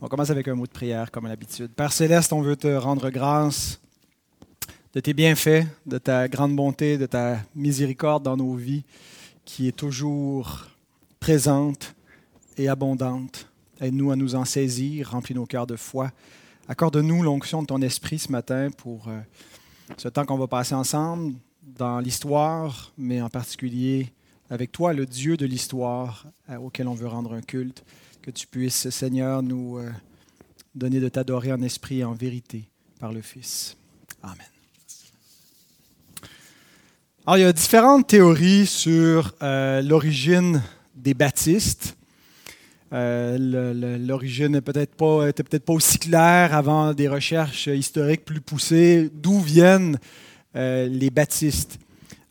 On commence avec un mot de prière, comme à l'habitude. Père Céleste, on veut te rendre grâce de tes bienfaits, de ta grande bonté, de ta miséricorde dans nos vies, qui est toujours présente et abondante. Aide-nous à nous en saisir, remplis nos cœurs de foi. Accorde-nous l'onction de ton esprit ce matin pour euh, ce temps qu'on va passer ensemble dans l'histoire, mais en particulier avec toi, le Dieu de l'histoire euh, auquel on veut rendre un culte que tu puisses, Seigneur, nous euh, donner de t'adorer en esprit et en vérité par le Fils. Amen. Alors, il y a différentes théories sur euh, l'origine des baptistes. Euh, l'origine n'était peut-être pas, aussi claire avant des recherches historiques plus poussées. D'où viennent les baptistes?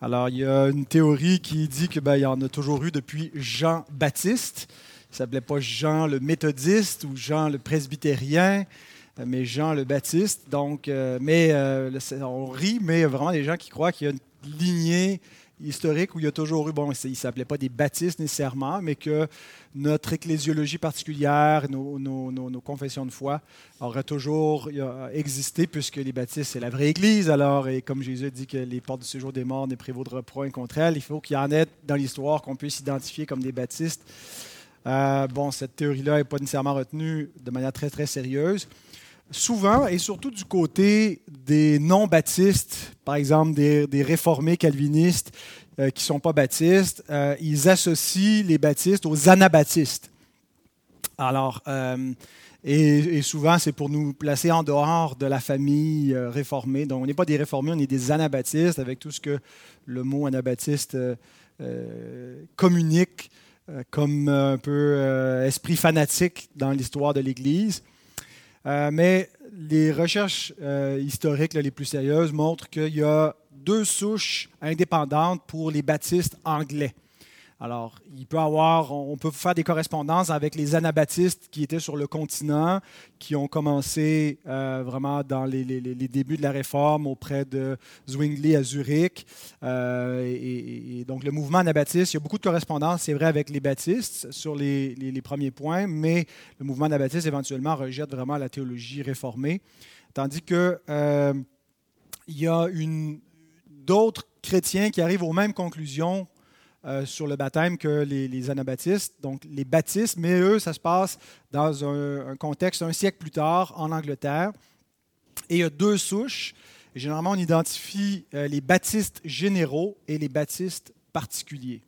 Alors, il y a une théorie qui dit qu'il ben, y en a toujours eu depuis Jean-Baptiste. Ne s'appelait pas Jean le méthodiste ou Jean le presbytérien, euh, mais Jean le baptiste. Donc, euh, mais euh, on rit, mais vraiment des gens qui croient qu'il y a une lignée historique où il y a toujours eu, bon, il ne s'appelait pas des baptistes nécessairement, mais que notre ecclésiologie particulière, nos, nos, confessions de foi auraient toujours existé, puisque les baptistes, c'est la vraie Église. Alors, et comme Jésus dit que les portes du séjour des morts ne prévaudront point contre elles, il faut qu'il y en ait dans l'histoire qu'on puisse identifier comme des baptistes. Euh, bon, cette théorie-là n'est pas nécessairement retenue de manière très, très sérieuse. Souvent, et surtout du côté des non-baptistes, par exemple des, réformés calvinistes euh, qui ne sont pas baptistes, euh, ils associent les baptistes aux anabaptistes. Alors, et, souvent, c'est pour nous placer en dehors de la famille réformée. Donc, on n'est pas des réformés, on est des anabaptistes, avec tout ce que le mot anabaptiste communique comme un peu euh, esprit fanatique dans l'histoire de l'Église. Euh, mais les recherches historiques les plus sérieuses montrent qu'il y a deux souches indépendantes pour les baptistes anglais. Alors, il peut avoir, on peut faire des correspondances avec les anabaptistes qui étaient sur le continent, qui ont commencé euh, vraiment dans les, débuts de la réforme auprès de Zwingli à Zurich. Euh, et, donc, le mouvement anabaptiste, il y a beaucoup de correspondances, c'est vrai, avec les baptistes sur les, premiers points, mais le mouvement anabaptiste, éventuellement, rejette vraiment la théologie réformée. Tandis que euh, il y a d'autres chrétiens qui arrivent aux mêmes conclusions euh, sur le baptême que les, anabaptistes. Donc, les baptistes, mais eux, ça se passe dans un, contexte un siècle plus tard en Angleterre. Et il y a deux souches. généralement, on identifie euh, les baptistes généraux et les baptistes particuliers.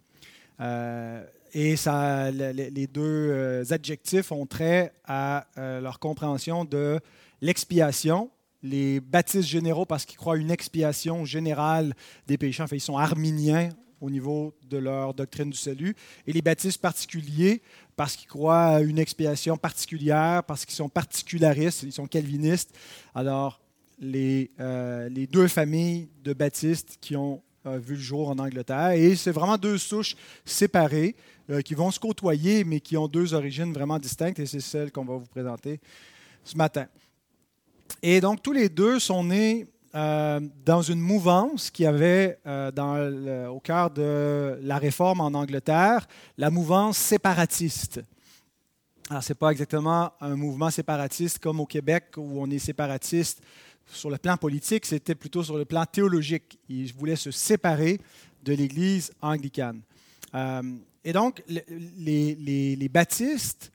Euh, et ça, les deux adjectifs ont trait à leur compréhension de l'expiation. Les baptistes généraux parce qu'ils croient une expiation générale des péchés. En ils sont arminiens au niveau de leur doctrine du salut, et les baptistes particuliers parce qu'ils croient à une expiation particulière, parce qu'ils sont particularistes, ils sont calvinistes. Alors, les, euh, deux familles de baptistes qui ont euh, vu le jour en Angleterre, et c'est vraiment deux souches séparées euh, qui vont se côtoyer, mais qui ont deux origines vraiment distinctes, et c'est celle qu'on va vous présenter ce matin. Et donc, tous les deux sont nés euh, dans une mouvance qui avait euh, au cœur de la réforme en Angleterre, la mouvance séparatiste. Alors, ce n'est pas exactement un mouvement séparatiste comme au Québec où on est séparatiste sur le plan politique, c'était plutôt sur le plan théologique. Ils voulaient se séparer de l'Église anglicane. Euh, et donc, les, les baptistes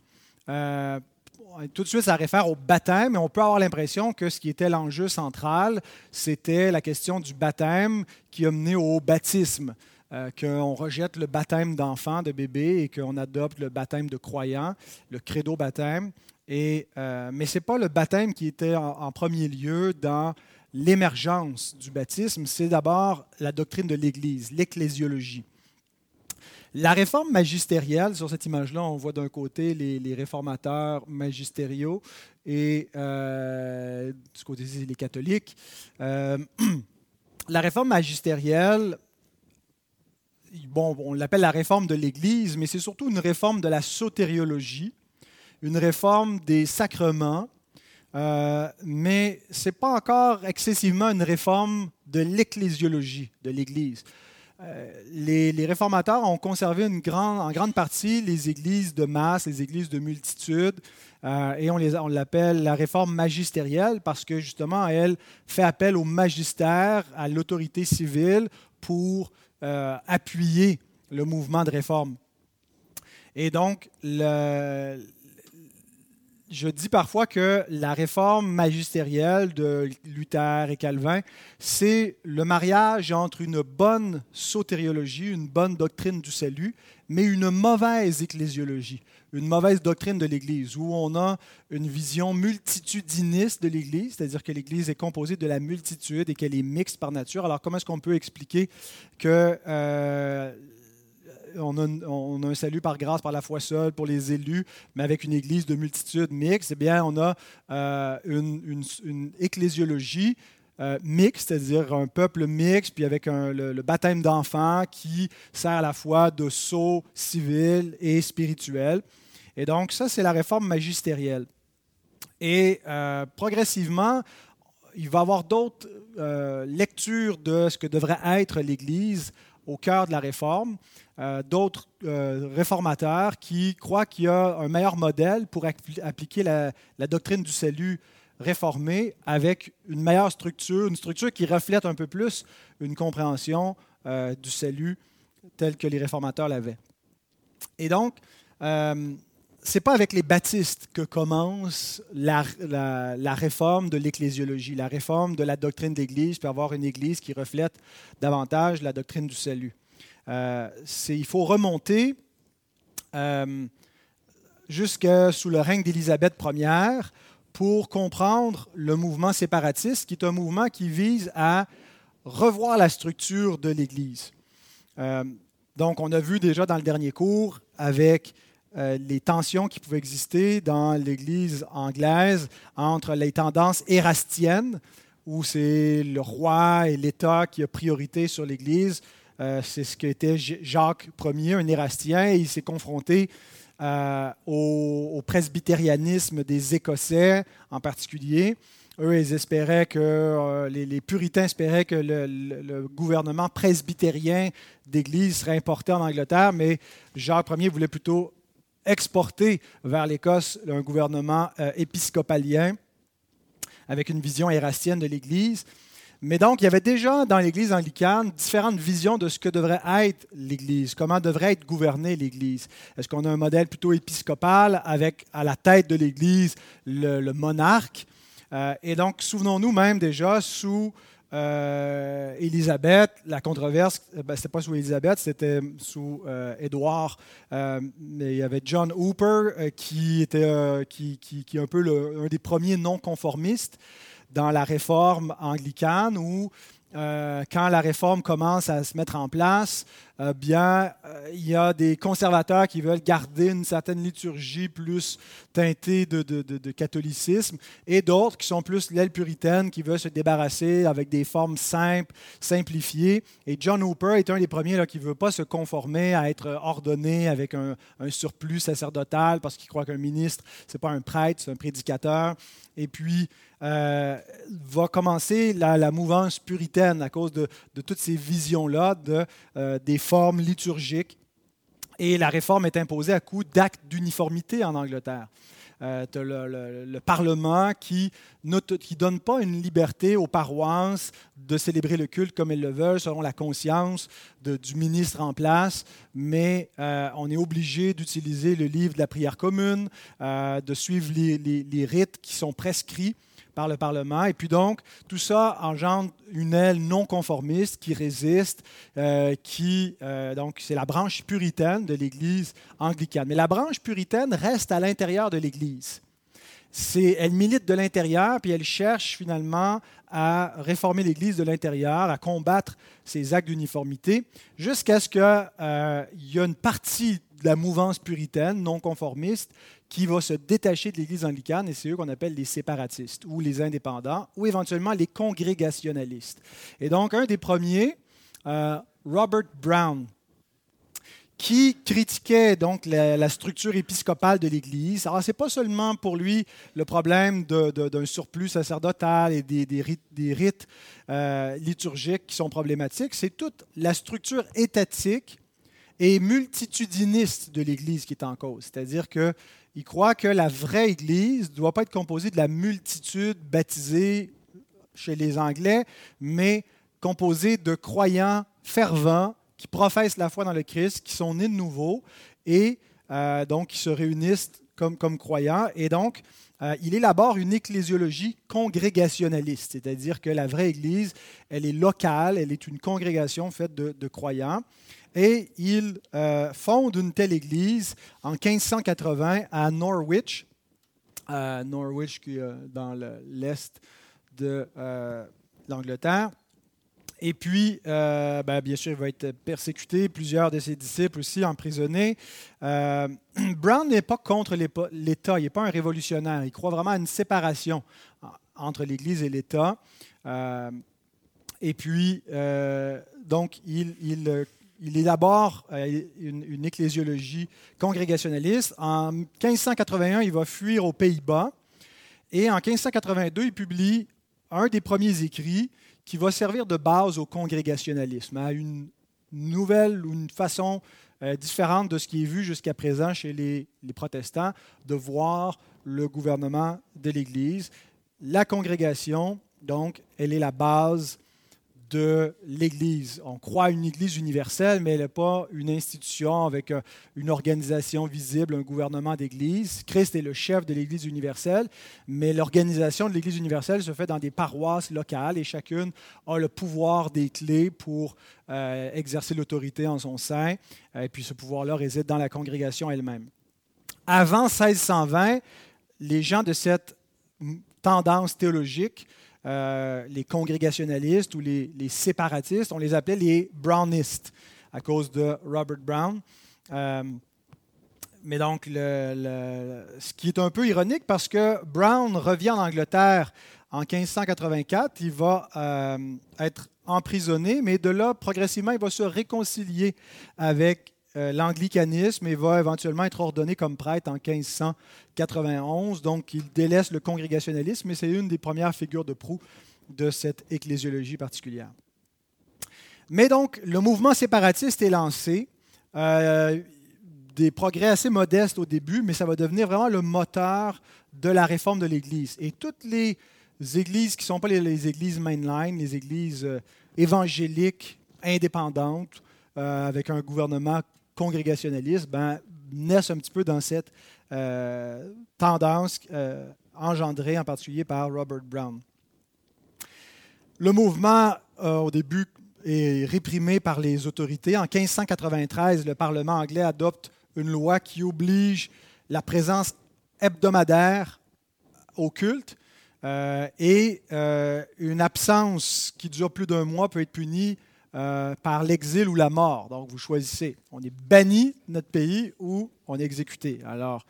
tout de suite, ça réfère au baptême, mais on peut avoir l'impression que ce qui était l'enjeu central, c'était la question du baptême qui a mené au baptisme. Euh, qu'on rejette le baptême d'enfant, de bébé, et qu'on adopte le baptême de croyant, le credo baptême. Euh, mais ce n'est pas le baptême qui était en premier lieu dans l'émergence du baptisme, c'est d'abord la doctrine de l'Église, l'ecclésiologie. La réforme magistérielle, sur cette image-là, on voit d'un côté les, réformateurs magistériaux et euh, du côté les catholiques. Euh, la réforme magistérielle, bon, on l'appelle la réforme de l'Église, mais c'est surtout une réforme de la sotériologie, une réforme des sacrements, euh, mais ce n'est pas encore excessivement une réforme de l'ecclésiologie de l'Église. Les, réformateurs ont conservé en grande partie les églises de masse, les églises de multitude, et on, les, on l'appelle la réforme magistérielle parce que justement, elle fait appel au magistère, à l'autorité civile pour appuyer le mouvement de réforme. Et donc, le, je dis parfois que la réforme magistérielle de Luther et Calvin, c'est le mariage entre une bonne sotériologie, une bonne doctrine du salut, mais une mauvaise ecclésiologie, une mauvaise doctrine de l'Église, où on a une vision multitudiniste de l'Église, c'est-à-dire que l'Église est composée de la multitude et qu'elle est mixte par nature. Alors comment est-ce qu'on peut expliquer que euh, on a, un salut par grâce, par la foi seule pour les élus, mais avec une église de multitude mixte, eh bien, on a euh, une, ecclésiologie euh, mixte, c'est-à-dire un peuple mixte, puis avec le, baptême d'enfants qui sert à la fois de sceau civil et spirituel. Et donc, ça, c'est la réforme magistérielle. Et euh, progressivement, il va y avoir d'autres lectures de ce que devrait être l'Église au cœur de la réforme. Euh, d'autres euh, réformateurs qui croient qu'il y a un meilleur modèle pour appliquer la, doctrine du salut réformée avec une meilleure structure, une structure qui reflète un peu plus une compréhension euh, du salut tel que les réformateurs l'avaient. Et donc, ce n'est pas avec les baptistes que commence la, la réforme de l'ecclésiologie, la réforme de la doctrine d'Église, pour avoir une Église qui reflète davantage la doctrine du salut. Euh, il faut remonter euh, jusque sous le règne d'Élisabeth Ier pour comprendre le mouvement séparatiste, qui est un mouvement qui vise à revoir la structure de l'Église. Euh, donc, on a vu déjà dans le dernier cours avec les tensions qui pouvaient exister dans l'Église anglaise entre les tendances érastiennes, où c'est le roi et l'État qui a priorité sur l'Église, euh, c'est ce qu'était Jacques Ier, un érastien, et il s'est confronté euh, au, presbytérianisme des Écossais en particulier. Eux, ils espéraient que, euh, les, puritains espéraient que le, gouvernement presbytérien d'Église serait importé en Angleterre, mais Jacques Ier voulait plutôt exporter vers l'Écosse un gouvernement épiscopalien avec une vision érastienne de l'Église. Mais donc, il y avait déjà dans l'Église anglicane différentes visions de ce que devrait être l'Église, comment devrait être gouvernée l'Église. Est-ce qu'on a un modèle plutôt épiscopal avec à la tête de l'Église le, monarque? Euh, et donc, souvenons-nous même déjà sous euh, Élisabeth, la controverse, euh, ben, ce n'était pas sous Élisabeth, c'était sous Édouard. mais il y avait John Hooper qui était qui, qui, est un peu un des premiers non-conformistes dans la réforme anglicane où, euh, quand la réforme commence à se mettre en place, euh, bien, euh, il y a des conservateurs qui veulent garder une certaine liturgie plus teintée de, catholicisme et d'autres qui sont plus l'aile puritaine, qui veulent se débarrasser avec des formes simples, simplifiées. Et John Hooper est un des premiers qui ne veut pas se conformer à être ordonné avec un, surplus sacerdotal parce qu'il croit qu'un ministre, ce n'est pas un prêtre, c'est un prédicateur. Et puis, euh, va commencer la, mouvance puritaine à cause de, toutes ces visions-là de, euh, des formes liturgiques. Et la réforme est imposée à coup d'actes d'uniformité en Angleterre. Euh, le, Parlement qui ne donne pas une liberté aux paroisses de célébrer le culte comme elles le veulent, selon la conscience du ministre en place, mais on est obligé d'utiliser le livre de la prière commune, de suivre les, rites qui sont prescrits par le Parlement. Et puis donc, tout ça engendre une aile non conformiste qui résiste, euh, qui, euh, donc, c'est la branche puritaine de l'Église anglicane. Mais la branche puritaine reste à l'intérieur de l'Église. C'est, elle milite de l'intérieur, puis elle cherche finalement à réformer l'Église de l'intérieur, à combattre ces actes d'uniformité, jusqu'à ce qu'il euh, y ait une partie de la mouvance puritaine, non conformiste, qui va se détacher de l'Église anglicane, et c'est eux qu'on appelle les séparatistes ou les indépendants, ou éventuellement les congrégationalistes. Et donc, un des premiers, euh, Robert Brown, qui critiquait donc la, structure épiscopale de l'Église. Alors, ce n'est pas seulement pour lui le problème d'un surplus sacerdotal et des, rites, euh, liturgiques qui sont problématiques, c'est toute la structure étatique et multitudiniste de l'Église qui est en cause. C'est-à-dire qu'il croit que la vraie Église ne doit pas être composée de la multitude baptisée chez les Anglais, mais composée de croyants fervents qui professent la foi dans le Christ, qui sont nés de nouveau et euh, donc qui se réunissent comme, croyants. Et donc, euh, il élabore une ecclésiologie congrégationaliste, c'est-à-dire que la vraie Église, elle est locale, elle est une congrégation faite de, croyants. Et il euh, fonde une telle Église en 1580 à Norwich, Norwich qui est dans l'est de l'Angleterre. Et puis, euh, ben, bien sûr, il va être persécuté, plusieurs de ses disciples aussi emprisonnés. Euh, Brown n'est pas contre l'État, il n'est pas un révolutionnaire, il croit vraiment à une séparation entre l'Église et l'État. Euh, et puis, donc, il, il, il élabore une, une, ecclésiologie congrégationaliste. En 1581, il va fuir aux Pays-Bas. Et en 1582, il publie un des premiers écrits qui va servir de base au congrégationalisme, à une nouvelle ou une façon euh, différente de ce qui est vu jusqu'à présent chez les, les, protestants, de voir le gouvernement de l'Église. La congrégation, donc, elle est la base de l'Église. On croit à une Église universelle, mais elle n'est pas une institution avec euh, une organisation visible, un gouvernement d'Église. Christ est le chef de l'Église universelle, mais l'organisation de l'Église universelle se fait dans des paroisses locales et chacune a le pouvoir des clés pour euh, exercer l'autorité en son sein. Et puis ce pouvoir-là réside dans la congrégation elle-même. Avant 1620, les gens de cette tendance théologique euh, les congrégationalistes ou les, séparatistes, on les appelait les brownistes à cause de Robert Brown. Euh, mais donc, ce qui est un peu ironique parce que Brown revient en Angleterre en 1584, il va euh, être emprisonné, mais de là, progressivement, il va se réconcilier avec l'anglicanisme et va éventuellement être ordonné comme prêtre en 1591. Donc, il délaisse le congrégationalisme, mais c'est une des premières figures de proue de cette ecclésiologie particulière. Mais donc, le mouvement séparatiste est lancé. Euh, des progrès assez modestes au début, mais ça va devenir vraiment le moteur de la réforme de l'Église. Et toutes les églises qui ne sont pas les, églises mainline, les églises euh, évangéliques indépendantes, avec un gouvernement congrégationalistes ben, naissent un petit peu dans cette euh, tendance euh, engendrée en particulier par Robert Brown. Le mouvement, euh, au début, est réprimé par les autorités. En 1593, le Parlement anglais adopte une loi qui oblige la présence hebdomadaire au culte et une absence qui dure plus d'un mois peut être punie euh, par l'exil ou la mort. Donc, vous choisissez. On est banni de notre pays ou on est exécuté. Alors,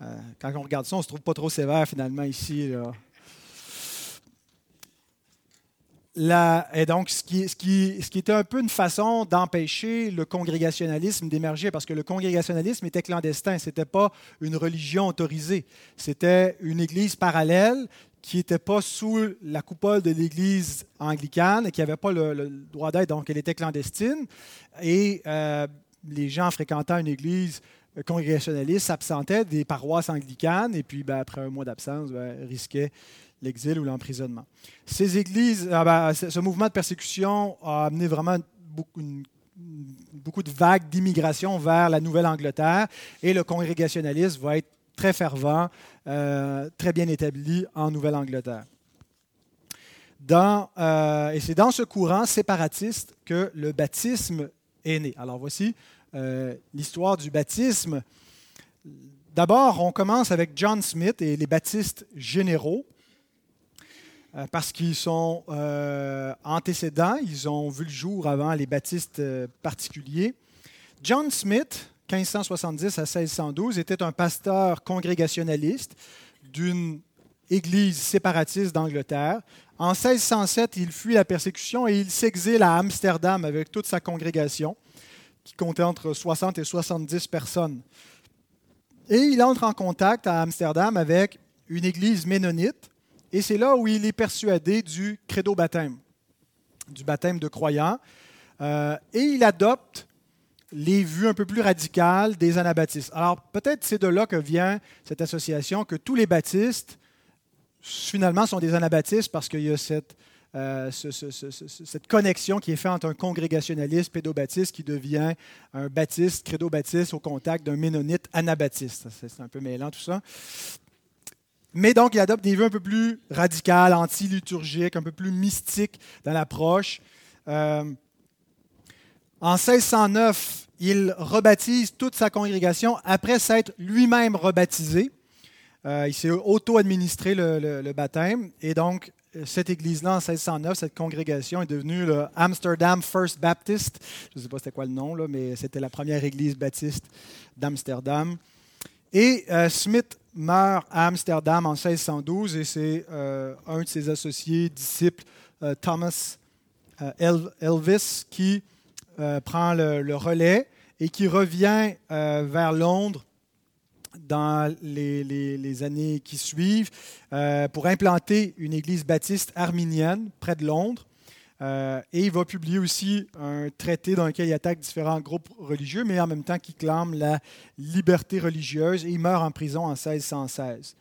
euh, quand on regarde ça, on ne se trouve pas trop sévère finalement ici. et donc, ce qui, ce, qui, ce qui, était un peu une façon d'empêcher le congrégationalisme d'émerger, parce que le congrégationalisme était clandestin, ce n'était pas une religion autorisée, c'était une église parallèle qui n'était pas sous la coupole de l'Église anglicane et qui n'avait pas le, droit d'être, donc elle était clandestine. Et euh, les gens fréquentant une Église congrégationaliste s'absentaient des paroisses anglicanes et puis ben, après un mois d'absence, ben, risquaient l'exil ou l'emprisonnement. Ces églises, ah ben, ce mouvement de persécution a amené vraiment beaucoup, beaucoup de vagues d'immigration vers la Nouvelle-Angleterre et le congrégationalisme va être très fervent, euh, très bien établi en Nouvelle-Angleterre. Euh, et c'est dans ce courant séparatiste que le baptisme est né. Alors voici euh, l'histoire du baptisme. D'abord, on commence avec John Smith et les baptistes généraux, parce qu'ils sont antécédents, ils ont vu le jour avant les baptistes particuliers. John Smith 1570 à 1612, était un pasteur congrégationaliste d'une église séparatiste d'Angleterre. En 1607, il fuit la persécution et il s'exile à Amsterdam avec toute sa congrégation, qui comptait entre 60 et 70 personnes. Et il entre en contact à Amsterdam avec une église ménonite, et c'est là où il est persuadé du credo baptême, du baptême de croyants, euh, et il adopte les vues un peu plus radicales des anabaptistes. Alors peut-être c'est de là que vient cette association que tous les baptistes finalement sont des anabaptistes parce qu'il y a cette, euh, cette connexion qui est faite entre un congrégationaliste pédobaptiste qui devient un baptiste, credo-baptiste au contact d'un ménonite anabaptiste. C'est un peu mêlant tout ça. Mais donc, il adopte des vues un peu plus radicales, anti-liturgiques, un peu plus mystiques dans l'approche. Euh, en 1609, il rebaptise toute sa congrégation après s'être lui-même rebaptisé. Euh, il s'est auto-administré le, baptême. Et donc, cette église-là, en 1609, cette congrégation est devenue le Amsterdam First Baptist. Je ne sais pas c'était quoi le nom, là, mais c'était la première église baptiste d'Amsterdam. Et euh, Smith meurt à Amsterdam en 1612 et c'est euh, un de ses associés, disciples, Thomas Elvis, qui euh, prend le, relais et qui revient euh, vers Londres dans les, années qui suivent euh, pour implanter une église baptiste arminienne près de Londres. et il va publier aussi un traité dans lequel il attaque différents groupes religieux, mais en même temps qui clame la liberté religieuse. Et il meurt en prison en 1616.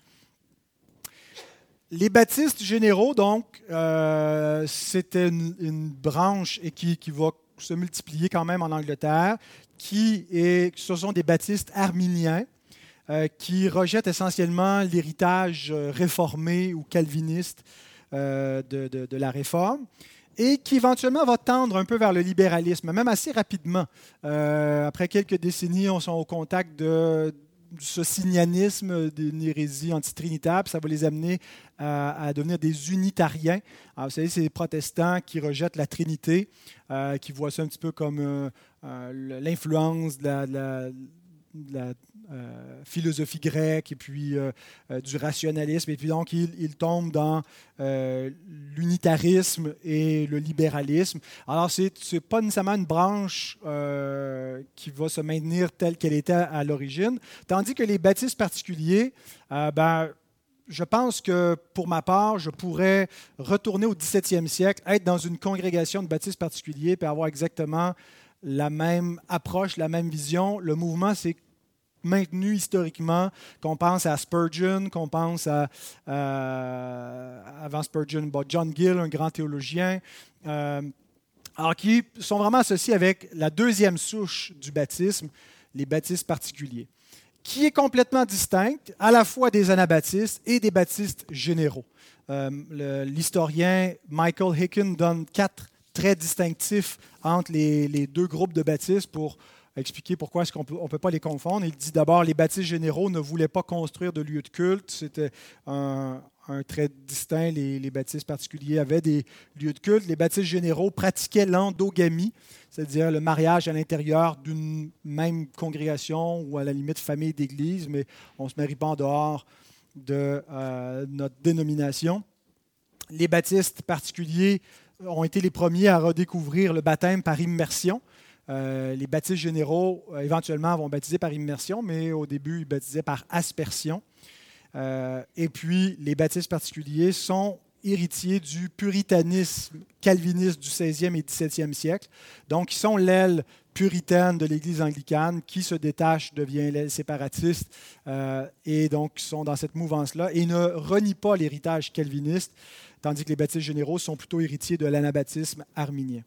Les baptistes généraux, donc, c'était une, branche et qui, qui va se multiplier quand même en Angleterre, qui est, ce sont des baptistes arminiens euh, qui rejettent essentiellement l'héritage euh, réformé ou calviniste euh, de, la réforme et qui éventuellement va tendre un peu vers le libéralisme, même assez rapidement. après quelques décennies, on sont au contact de, ce signanisme d'une hérésie antitrinitaire, ça va les amener à, devenir des unitariens. vous savez, c'est les protestants qui rejettent la Trinité, euh, qui voient ça un petit peu comme euh, euh, l'influence de de la euh, philosophie grecque et puis euh, euh, du rationalisme. Et puis donc, il, tombe dans l'unitarisme et le libéralisme. Alors, ce n'est pas nécessairement une branche qui va se maintenir telle qu'elle était à, l'origine, tandis que les baptistes particuliers, ben, je pense que pour ma part, je pourrais retourner au 17e siècle, être dans une congrégation de baptistes particuliers, et avoir exactement la même approche, la même vision. Le mouvement s'est maintenu historiquement, qu'on pense à Spurgeon, qu'on pense à, avant Spurgeon, John Gill, un grand théologien, euh, alors qui sont vraiment associés avec la deuxième souche du baptisme, les baptistes particuliers, qui est complètement distincte à la fois des anabaptistes et des baptistes généraux. Euh, l'historien Michael Hicken donne quatre traits distinctifs entre les deux groupes de baptistes pour expliquer pourquoi est-ce qu'on ne peut pas les confondre. Il dit d'abord, les baptistes généraux ne voulaient pas construire de lieux de culte. C'était un, trait distinct. Les, baptistes particuliers avaient des lieux de culte. Les baptistes généraux pratiquaient l'endogamie, c'est-à-dire le mariage à l'intérieur d'une même congrégation ou à la limite famille d'église, mais on ne se marie pas en dehors de euh, notre dénomination. Les baptistes particuliers ont été les premiers à redécouvrir le baptême par immersion. Euh, les baptistes généraux, euh, éventuellement, vont baptiser par immersion, mais au début, ils baptisaient par aspersion. Euh, et puis, les baptistes particuliers sont héritiers du puritanisme calviniste du 16e et 17e siècle. Donc, ils sont l'aile puritaine de l'Église anglicane qui se détache, devient l'aile séparatiste, et donc sont dans cette mouvance-là et ne renient pas l'héritage calviniste, tandis que les baptistes généraux sont plutôt héritiers de l'anabaptisme arminien.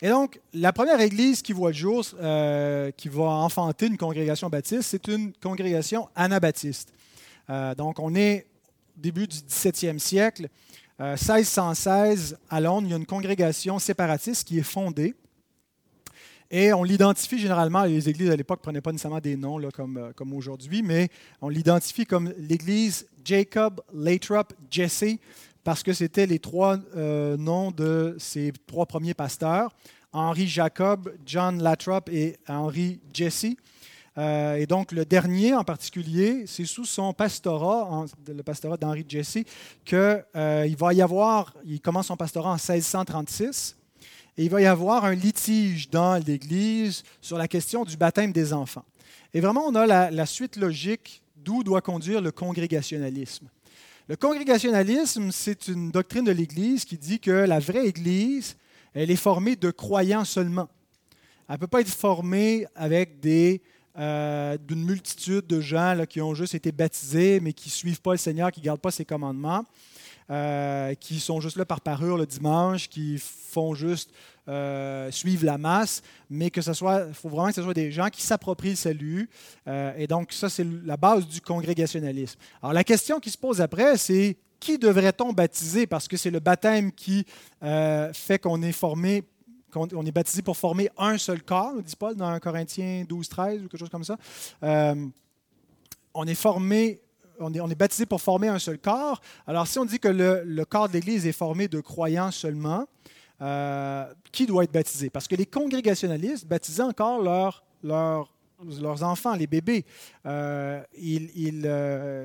Et donc, la première église qui voit le jour, euh, qui va enfanter une congrégation baptiste, c'est une congrégation anabaptiste. Euh, donc, on est au début du 17e siècle. 1616, euh, à Londres, il y a une congrégation séparatiste qui est fondée. Et on l'identifie généralement, les églises à l'époque ne prenaient pas nécessairement des noms comme, comme aujourd'hui, mais on l'identifie comme l'église Jacob, Lathrop, Jesse, parce que c'était les trois euh, noms de ces trois premiers pasteurs, Henri Jacob, John Lathrop et Henri Jesse. Euh, et donc le dernier en particulier, c'est sous son pastorat, le pastorat d'Henri Jesse, qu'il euh, va y avoir, il commence son pastorat en 1636. et il va y avoir un litige dans l'Église sur la question du baptême des enfants. Et vraiment, on a la, la suite logique d'où doit conduire le congrégationalisme. Le congrégationalisme, c'est une doctrine de l'Église qui dit que la vraie Église, elle est formée de croyants seulement. Elle ne peut pas être formée avec des, euh, d'une multitude de gens qui ont juste été baptisés, mais qui ne suivent pas le Seigneur, qui ne gardent pas ses commandements, euh, qui sont juste là par parure le dimanche, qui font juste euh, suivre la masse, mais que ce soit, faut vraiment que ce soit des gens qui s'approprient le salut. et donc, ça, c'est la base du congrégationalisme. Alors, la question qui se pose après, c'est qui devrait-on baptiser? Parce que c'est le baptême qui fait qu'on est formé on est baptisé pour former un seul corps, dit Paul dans 1 Corinthiens 12, 13 ou quelque chose comme ça. Euh, on est formé, on est, baptisé pour former un seul corps. Alors, si on dit que le, corps de l'Église est formé de croyants seulement, euh, qui doit être baptisé? Parce que les congrégationalistes baptisaient encore leurs enfants, les bébés. Euh, ils,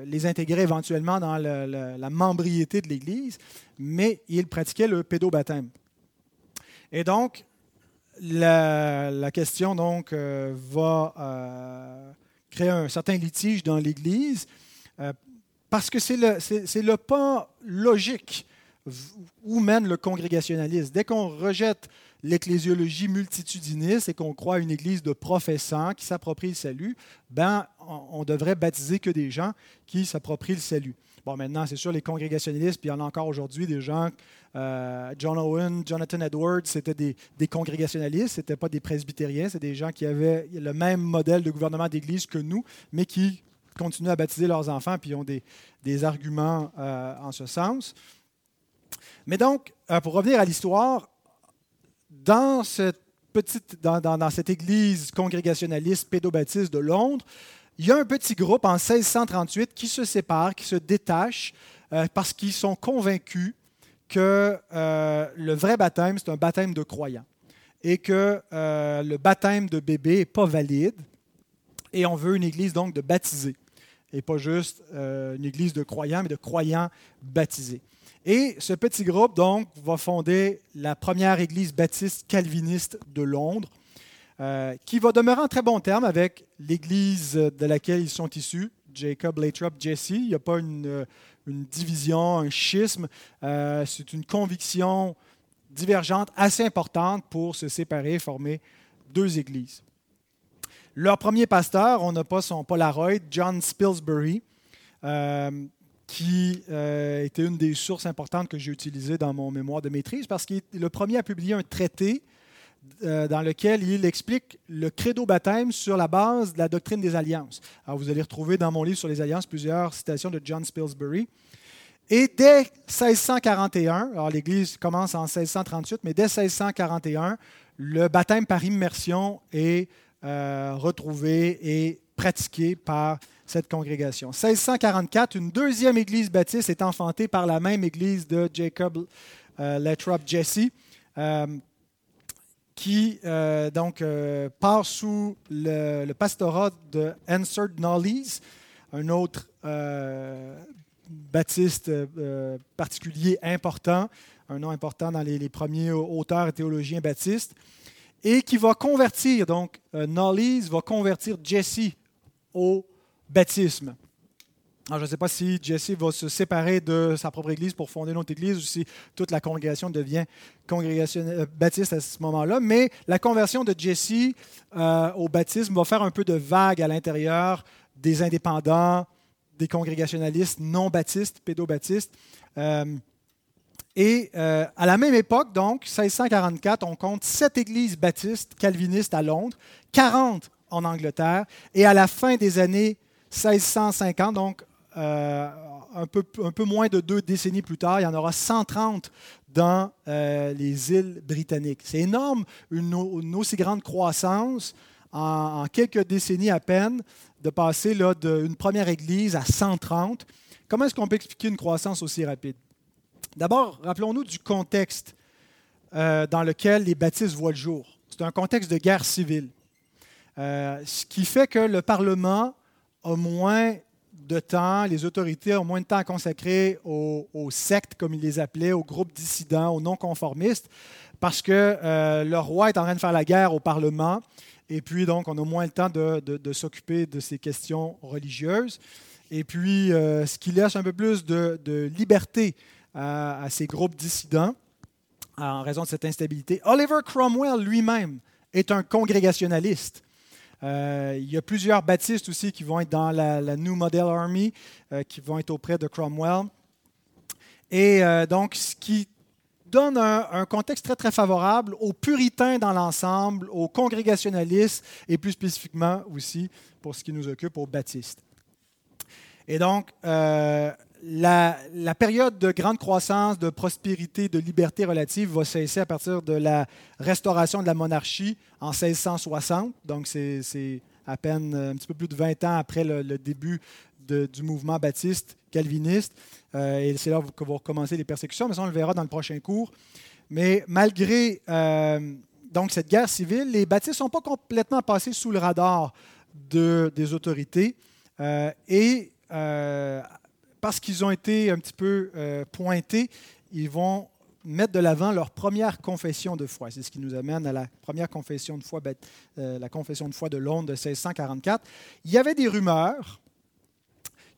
les intégraient éventuellement dans la membriété de l'Église, mais ils pratiquaient le pédobaptême. Et donc, la, question donc, euh, va euh, créer un certain litige dans l'Église euh, parce que c'est le, le pas logique où mène le congrégationalisme. Dès qu'on rejette l'ecclésiologie multitudiniste et qu'on croit à une église de professants qui s'approprient le salut, ben, on, devrait baptiser que des gens qui s'approprient le salut. Bon, maintenant, c'est sûr, les congrégationnistes, puis il y en a encore aujourd'hui des gens, euh, John Owen, Jonathan Edwards, c'était des, congrégationalistes, ce n'étaient pas des presbytériens, c'est des gens qui avaient le même modèle de gouvernement d'Église que nous, mais qui continuent à baptiser leurs enfants, puis ont des, arguments euh, en ce sens. Mais donc, euh, pour revenir à l'histoire, dans cette petite, dans, cette église congrégationaliste pédobaptiste de Londres, il y a un petit groupe en 1638 qui se sépare, qui se détache, euh, parce qu'ils sont convaincus que le vrai baptême, c'est un baptême de croyants et que le baptême de bébé n'est pas valide. Et on veut une église donc de baptisés, et pas juste une église de croyants, mais de croyants baptisés. Et ce petit groupe donc va fonder la première église baptiste calviniste de Londres euh, qui va demeurer en très bon terme avec l'Église de laquelle ils sont issus, Jacob, Lathrop, Jesse. Il n'y a pas une, euh, division, un schisme. Euh, c'est une conviction divergente assez importante pour se séparer et former deux églises. Leur premier pasteur, on n'a pas son Polaroid, John Spilsbury, qui était une des sources importantes que j'ai utilisées dans mon mémoire de maîtrise parce qu'il est le premier à publier un traité euh, dans lequel il explique le credo baptême sur la base de la doctrine des alliances. Alors, vous allez retrouver dans mon livre sur les alliances plusieurs citations de John Spilsbury. Et dès 1641, alors l'Église commence en 1638, mais dès 1641, le baptême par immersion est euh, retrouvé et pratiqué par cette congrégation. 1644, une deuxième Église baptiste est enfantée par la même Église de Jacob euh, Lathrop Jesse qui euh, donc euh, part sous le, pastorat de Hansard Knollys, un autre euh, baptiste particulier important, un nom important dans les, premiers auteurs et théologiens baptistes, et qui va convertir, donc Knollys va convertir Jesse au baptisme. Alors, je ne sais pas si Jesse va se séparer de sa propre église pour fonder une autre église ou si toute la congrégation devient congrégation euh, baptiste à ce moment-là, mais la conversion de Jesse euh, au baptisme va faire un peu de vague à l'intérieur des indépendants, des congrégationalistes non baptistes, pédobaptistes. Euh, et à la même époque, donc, 1644, on compte sept églises baptistes calvinistes à Londres, 40 en Angleterre, et à la fin des années 1650, donc euh, un, peu, moins de deux décennies plus tard, il y en aura 130 dans euh, les îles britanniques. C'est énorme, une, aussi grande croissance en, quelques décennies à peine, de passer d'une première église à 130. Comment est-ce qu'on peut expliquer une croissance aussi rapide? D'abord, rappelons-nous du contexte euh, dans lequel les baptistes voient le jour. C'est un contexte de guerre civile, ce qui fait que le Parlement a moins de temps, les autorités ont moins de temps à consacrer aux, sectes, comme ils les appelaient, aux groupes dissidents, aux non-conformistes, parce que euh, le roi est en train de faire la guerre au Parlement, et puis donc on a moins le temps de, s'occuper de ces questions religieuses. Et puis, euh, ce qui laisse un peu plus de, liberté à, ces groupes dissidents en raison de cette instabilité. Oliver Cromwell lui-même est un congrégationaliste. Euh, il y a plusieurs baptistes aussi qui vont être dans la, New Model Army, euh, qui vont être auprès de Cromwell. Et euh, donc, ce qui donne un, contexte très, très favorable aux puritains dans l'ensemble, aux congrégationalistes et plus spécifiquement aussi, pour ce qui nous occupe, aux baptistes. Et donc, la, période de grande croissance, de prospérité, de liberté relative va cesser à partir de la restauration de la monarchie en 1660. Donc, c'est à peine un petit peu plus de 20 ans après le, début du mouvement baptiste calviniste. Euh, et c'est là que vont recommencer les persécutions, mais ça, on le verra dans le prochain cours. Mais malgré euh, donc cette guerre civile, les baptistes ne sont pas complètement passés sous le radar des autorités. Euh, et parce qu'ils ont été un petit peu euh, pointés, ils vont mettre de l'avant leur première confession de foi. C'est ce qui nous amène à la première confession de foi, euh, la confession de foi de Londres de 1644. Il y avait des rumeurs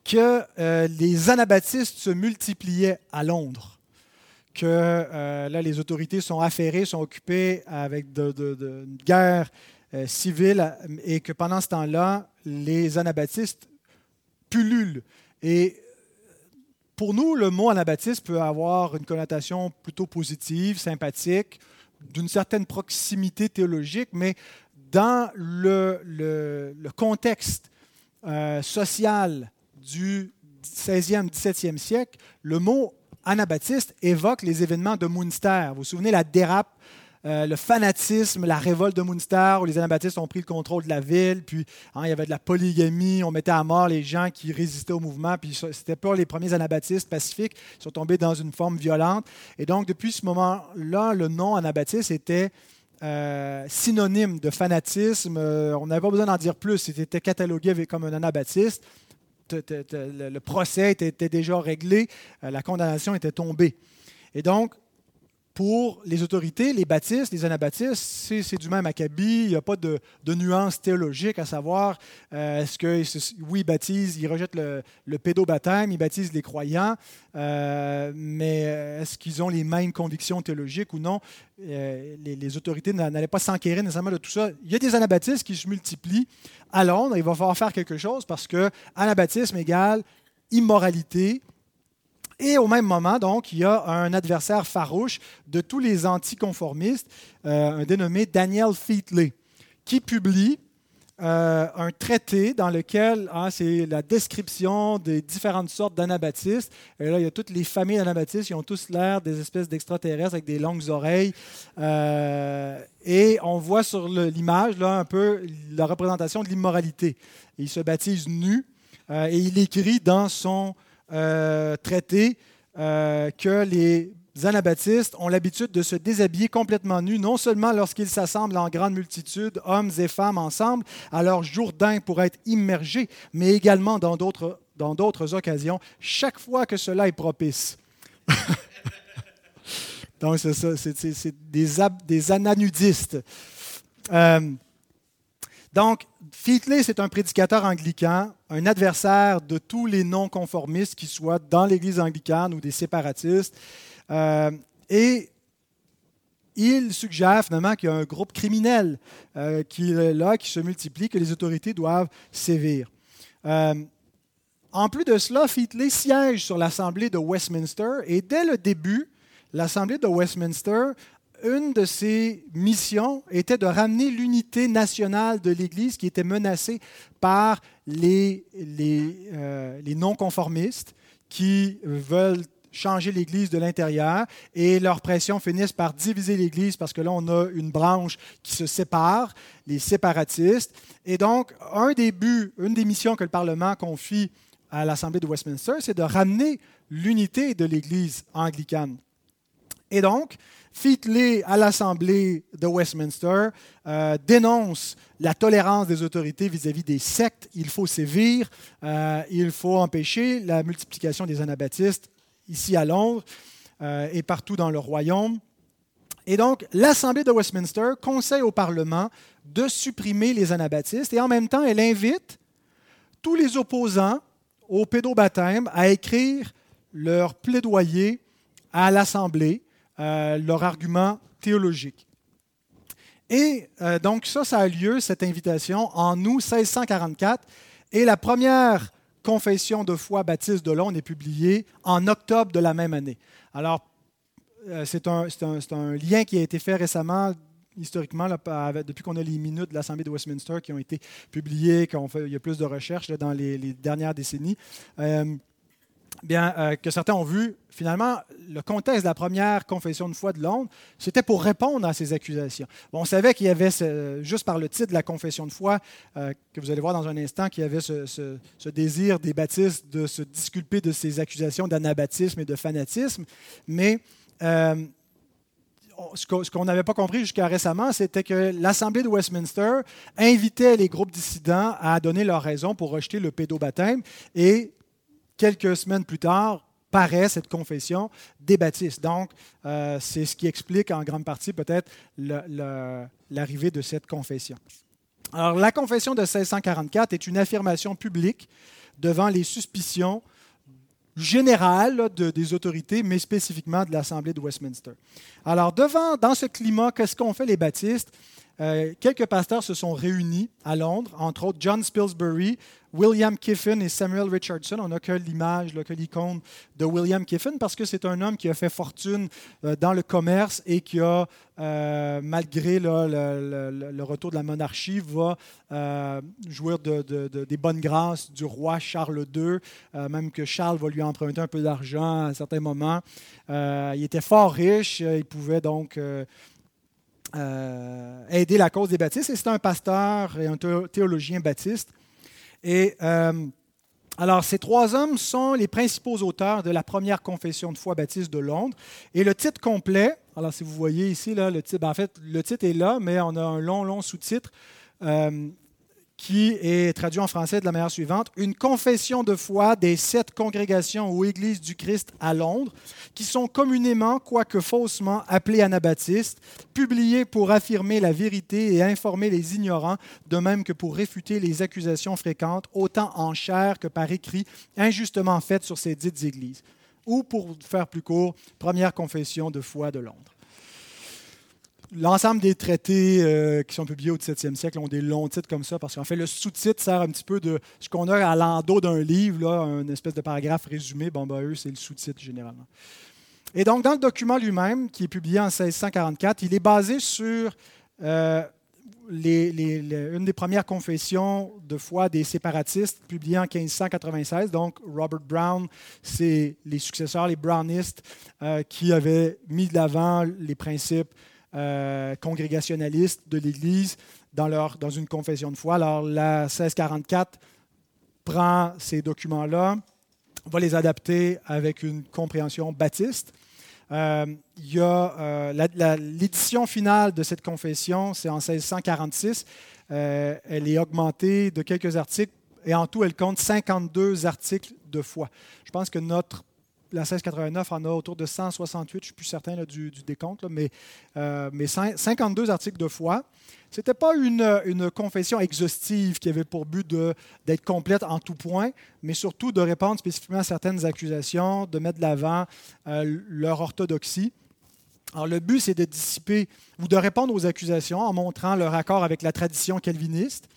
que euh, les anabaptistes se multipliaient à Londres, que là les autorités sont affairées, sont occupées avec de, de, guerre civile et que pendant ce temps-là, les anabaptistes pullulent. Et pour nous, le mot anabaptiste peut avoir une connotation plutôt positive, sympathique, d'une certaine proximité théologique, mais dans le, contexte euh, social du 16e, 17e siècle, le mot anabaptiste évoque les événements de Munster. Vous vous souvenez la dérape euh, le fanatisme, la révolte de Munster, où les anabaptistes ont pris le contrôle de la ville, puis hein, il y avait de la polygamie, on mettait à mort les gens qui résistaient au mouvement, puis c'était pas les premiers anabaptistes pacifiques, ils sont tombés dans une forme violente. Et donc, depuis ce moment-là, le nom anabaptiste était euh, synonyme de fanatisme. Euh, on n'avait pas besoin d'en dire plus. C'était catalogué comme un anabaptiste. Le procès était déjà réglé, la condamnation était tombée. Et donc, pour les autorités, les baptistes, les anabaptistes, c'est du même acabit. Il n'y a pas de, de, nuance théologique à savoir euh, est-ce que, oui, ils baptisent, ils rejettent le, le pédobaptême, ils baptisent les croyants, euh, mais est-ce qu'ils ont les mêmes convictions théologiques ou non? Euh, les, autorités n'allaient pas s'enquérir nécessairement de tout ça. Il y a des anabaptistes qui se multiplient à Londres. Il va falloir faire quelque chose parce que anabaptisme égale immoralité, et au même moment, donc, il y a un adversaire farouche de tous les anticonformistes, euh, un dénommé Daniel Featley, qui publie euh, un traité dans lequel hein, c'est la description des différentes sortes d'anabaptistes. Et là, il y a toutes les familles d'anabaptistes, ils ont tous l'air des espèces d'extraterrestres avec des longues oreilles. Euh, et on voit sur l'image là un peu la représentation de l'immoralité. Il se baptise nu et il écrit dans son euh, traité euh, que les anabaptistes ont l'habitude de se déshabiller complètement nus, non seulement lorsqu'ils s'assemblent en grande multitude, hommes et femmes ensemble, à leur jourdain pour être immergés, mais également dans d'autres, dans d'autres occasions, chaque fois que cela est propice. Donc, c'est ça, c'est, des, des ananudistes. Euh, donc, Featley, c'est un prédicateur anglican, un adversaire de tous les non-conformistes, qui soient dans l'Église anglicane ou des séparatistes. Euh, et il suggère finalement qu'il y a un groupe criminel euh, qui est là, qui se multiplie, que les autorités doivent sévir. Euh, en plus de cela, Featley siège sur l'Assemblée de Westminster et dès le début, l'Assemblée de Westminster une de ses missions était de ramener l'unité nationale de l'Église qui était menacée par les, euh, les, non-conformistes qui veulent changer l'Église de l'intérieur et leur pression finissent par diviser l'Église parce que là, on a une branche qui se sépare, les séparatistes. Et donc, un des buts, une des missions que le Parlement confie à l'Assemblée de Westminster, c'est de ramener l'unité de l'Église anglicane. Et donc, Featley, à l'Assemblée de Westminster, euh, dénonce la tolérance des autorités vis-à-vis des sectes. Il faut sévir, euh, il faut empêcher la multiplication des anabaptistes ici à Londres euh, et partout dans le royaume. Et donc, l'Assemblée de Westminster conseille au Parlement de supprimer les anabaptistes et en même temps, elle invite tous les opposants au pédobaptême à écrire leur plaidoyer à l'Assemblée, euh, leur argument théologique. Et euh, donc ça, ça a lieu, cette invitation, en août 1644, et la première confession de foi baptiste de Londres est publiée en octobre de la même année. Alors, euh, c'est un, un, lien qui a été fait récemment historiquement, depuis qu'on a les minutes de l'Assemblée de Westminster qui ont été publiées, qu'on fait, il y a plus de recherches dans les, dernières décennies, bien, euh, que certains ont vu, finalement, le contexte de la première confession de foi de Londres, c'était pour répondre à ces accusations. on savait qu'il y avait, juste par le titre de la confession de foi, euh, que vous allez voir dans un instant, qu'il y avait ce, désir des baptistes de se disculper de ces accusations d'anabaptisme et de fanatisme, mais ce qu'on n'avait pas compris jusqu'à récemment, c'était que l'Assemblée de Westminster invitait les groupes dissidents à donner leur raison pour rejeter le pédobaptême et quelques semaines plus tard, paraît cette confession des baptistes. Donc, euh, c'est ce qui explique en grande partie peut-être l'arrivée de cette confession. Alors, la confession de 1644 est une affirmation publique devant les suspicions général des autorités, mais spécifiquement de l'Assemblée de Westminster. Alors, devant, dans ce climat, qu'est-ce qu'ont fait les baptistes? Euh, quelques pasteurs se sont réunis à Londres, entre autres John Spilsbury, William Kiffin et Samuel Richardson. On n'a que l'image, que l'icône de William Kiffin parce que c'est un homme qui a fait fortune euh, dans le commerce et qui a, euh, malgré le, retour de la monarchie, va jouir des bonnes grâces du roi Charles II, même que Charles va lui emprunter un peu d'argent à un certain moment. il était fort riche, il pouvait donc euh, aider la cause des baptistes. Et c'est un pasteur et un théologien baptiste. Et euh, alors, ces trois hommes sont les principaux auteurs de la première confession de foi baptiste de Londres. Et le titre complet, alors si vous voyez ici, là, le titre, ben, en fait, le titre est là, mais on a un long, long sous-titre. Euh, qui est traduit en français de la manière suivante, une confession de foi des sept congrégations ou églises du Christ à Londres, qui sont communément, quoique faussement, appelées anabaptistes, publiées pour affirmer la vérité et informer les ignorants, de même que pour réfuter les accusations fréquentes, autant en chair que par écrit, injustement faites sur ces dites églises. Ou, pour faire plus court, première confession de foi de Londres l'ensemble des traités euh, qui sont publiés au XVIIe siècle ont des longs titres comme ça, parce qu'en fait, le sous-titre sert un petit peu de ce qu'on a à l'endos d'un livre, là, une espèce de paragraphe résumé. Bon, ben, eux, c'est le sous-titre généralement. Et donc, dans le document lui-même, qui est publié en 1644, il est basé sur euh, une des premières confessions de foi des séparatistes, publiées en 1596. Donc, Robert Brown, c'est les successeurs, les brownistes, euh, qui avaient mis de l'avant les principes euh, congrégationalistes de l'Église dans, leur, dans une confession de foi. Alors, la 1644 prend ces documents-là, va les adapter avec une compréhension baptiste. Euh, y a euh, l'édition finale de cette confession, c'est en 1646. elle est augmentée de quelques articles et en tout, elle compte 52 articles de foi. Je pense que notre la 1689 en a autour de 168, je ne suis plus certain du, décompte, mais, euh, mais 52 articles de foi. Ce n'était pas une, confession exhaustive qui avait pour but d'être complète en tout point, mais surtout de répondre spécifiquement à certaines accusations, de mettre de l'avant euh, leur orthodoxie. Alors, le but, c'est de dissiper ou de répondre aux accusations en montrant leur accord avec la tradition calviniste.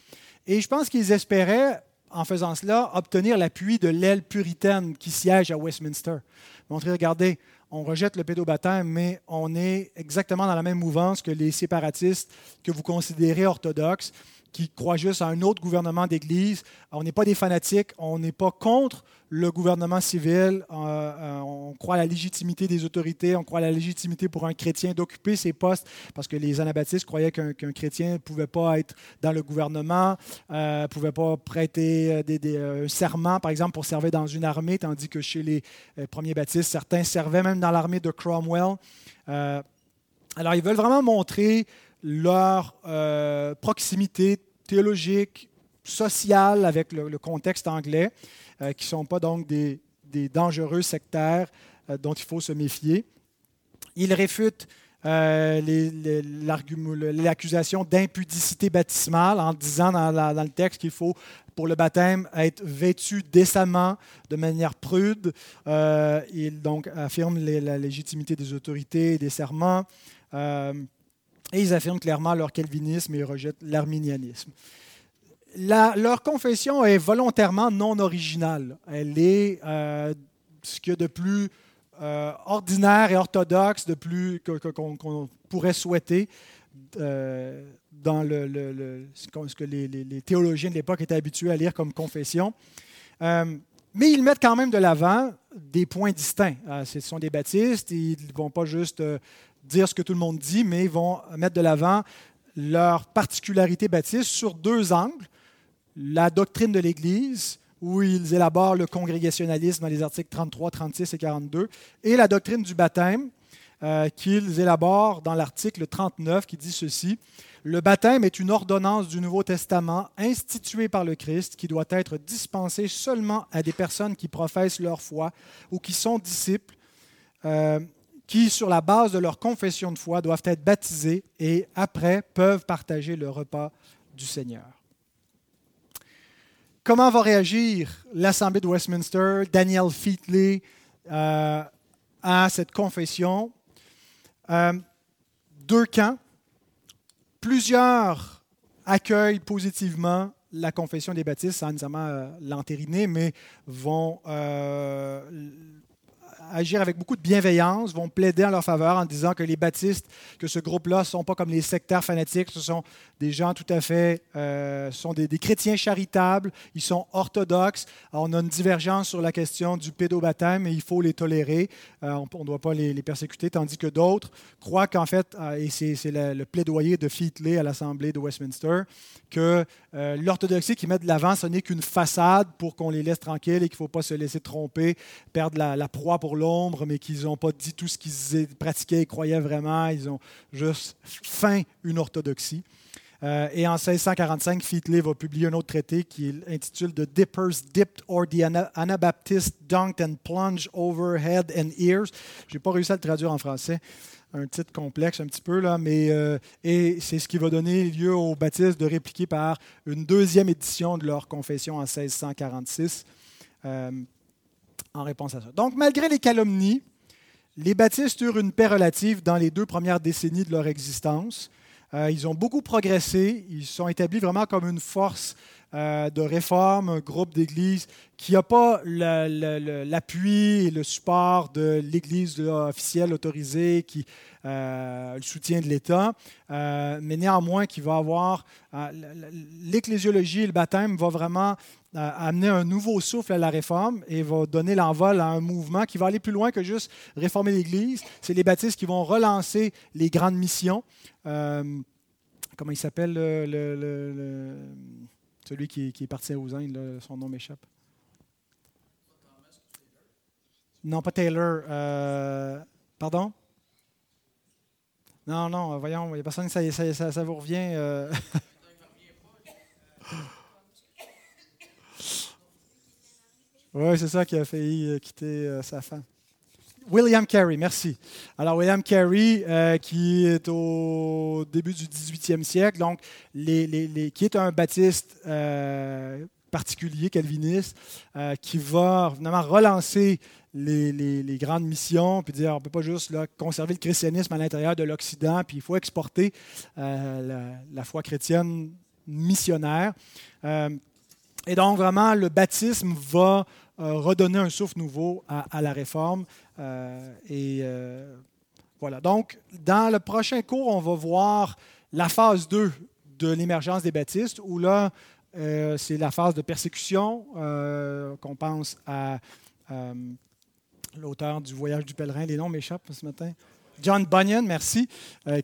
Et je pense qu'ils espéraient en faisant cela, obtenir l'appui de l'aile puritaine qui siège à Westminster. Montrer, regardez, on rejette le pédobaptême, mais on est exactement dans la même mouvance que les séparatistes que vous considérez orthodoxes. Qui croient juste à un autre gouvernement d'Église. On n'est pas des fanatiques, on n'est pas contre le gouvernement civil, euh, euh, on croit à la légitimité des autorités, on croit à la légitimité pour un chrétien d'occuper ses postes, parce que les anabaptistes croyaient qu'un chrétien ne pouvait pas être dans le gouvernement, ne euh, pouvait pas prêter des, un serment, par exemple, pour servir dans une armée, tandis que chez les premiers baptistes, certains servaient même dans l'armée de Cromwell. alors, ils veulent vraiment montrer leur proximité théologique, sociale avec le contexte anglais. Euh, qui ne sont pas donc des, dangereux sectaires euh, dont il faut se méfier. Il réfute euh, l'accusation d'impudicité baptismale en disant dans, dans le texte qu'il faut pour le baptême être vêtu décemment, de manière prude. il donc affirme la légitimité des autorités et des serments. Et ils affirment clairement leur calvinisme et rejettent l'arminianisme leur confession est volontairement non originale. Elle est euh, ce qu'il y a de plus euh, ordinaire et orthodoxe, de plus qu'on pourrait souhaiter euh, dans ce que les, théologiens de l'époque étaient habitués à lire comme confession. mais ils mettent quand même de l'avant des points distincts. ce sont des baptistes, ils ne vont pas juste dire ce que tout le monde dit, mais ils vont mettre de l'avant leur particularité baptiste sur deux angles la doctrine de l'Église, où ils élaborent le congrégationalisme dans les articles 33, 36 et 42, et la doctrine du baptême, euh, qu'ils élaborent dans l'article 39 qui dit ceci. Le baptême est une ordonnance du Nouveau Testament instituée par le Christ qui doit être dispensée seulement à des personnes qui professent leur foi ou qui sont disciples, euh, qui, sur la base de leur confession de foi, doivent être baptisés et après peuvent partager le repas du Seigneur. Comment va réagir l'Assemblée de Westminster, Daniel Featley, euh, à cette confession? Euh, deux camps. Plusieurs accueillent positivement la confession des baptistes sans nécessairement euh, l'entériner, mais vont agir avec beaucoup de bienveillance, vont plaider en leur faveur en disant que les baptistes, que ce groupe-là ne sont pas comme les sectaires fanatiques, ce sont des gens tout à fait, euh, sont des, chrétiens charitables, ils sont orthodoxes. on a une divergence sur la question du pédobaptême et il faut les tolérer. Euh, on ne doit pas les, persécuter, tandis que d'autres croient qu'en fait, euh, et c'est le, plaidoyer de Featley à l'Assemblée de Westminster, que l'orthodoxie qui met de l'avant, ce n'est qu'une façade pour qu'on les laisse tranquilles et qu'il ne faut pas se laisser tromper, perdre la, la proie pour l'ombre, mais qu'ils n'ont pas dit tout ce qu'ils pratiquaient et croyaient vraiment. Ils ont juste feint une orthodoxie. Euh, et en 1645, Featley va publier un autre traité qui intitule The Dippers Dipped or the Anabaptist Dunked and Plunged over Head and Ears. Je n'ai pas réussi à le traduire en français. Un titre complexe un petit peu, là, mais euh, et c'est ce qui va donner lieu aux baptistes de répliquer par une deuxième édition de leur confession en 1646 euh, en réponse à ça. Donc, malgré les calomnies, les baptistes eurent une paix relative dans les deux premières décennies de leur existence. Euh, ils ont beaucoup progressé. Ils sont établis vraiment comme une force euh, de réforme, un groupe d'église qui n'a pas l'appui et le support de l'église officielle autorisée, qui euh, le soutien de l'État, mais néanmoins qui va avoir l'ecclésiologie et le baptême va vraiment amener un nouveau souffle à la réforme et va donner l'envol à un mouvement qui va aller plus loin que juste réformer l'Église. C'est les baptistes qui vont relancer les grandes missions. Euh, comment il s'appelle le, celui qui, est parti aux Indes, son nom m'échappe. Non, pas Taylor. Euh, pardon? Non, non, voyons, il n'y a personne, ça, ça, ça, ça vous revient. Euh. Oui, c'est ça qui a failli euh, quitter euh, sa femme. William Carey, merci. Alors, William Carey, euh, qui est au début du 18e siècle, donc, les, qui est un baptiste particulier, calviniste, qui va vraiment relancer les, grandes missions, puis dire on ne peut pas juste conserver le christianisme à l'intérieur de l'Occident, puis il faut exporter la, foi chrétienne missionnaire. Et donc, vraiment, le baptisme va euh, redonner un souffle nouveau à, la réforme. Euh, et euh, voilà. Donc, dans le prochain cours, on va voir la phase 2 de l'émergence des baptistes, où là, c'est la phase de persécution, qu'on pense à l'auteur du Voyage du pèlerin, les noms m'échappent ce matin. John Bunyan, merci,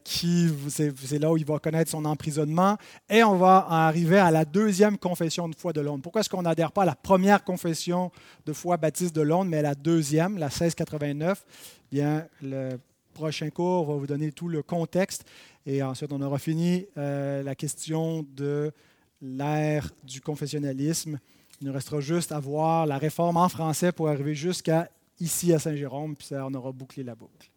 qui c'est là où il va connaître son emprisonnement. Et on va arriver à la deuxième confession de foi de Londres. Pourquoi est-ce qu'on n'adhère pas à la première confession de foi baptiste de Londres, mais à la deuxième, la 1689 Bien, le prochain cours va vous donner tout le contexte. Et ensuite, on aura fini la question de l'ère du confessionnalisme. Il nous restera juste à voir la réforme en français pour arriver jusqu'à ici à Saint-Jérôme, puis ça, on aura bouclé la boucle.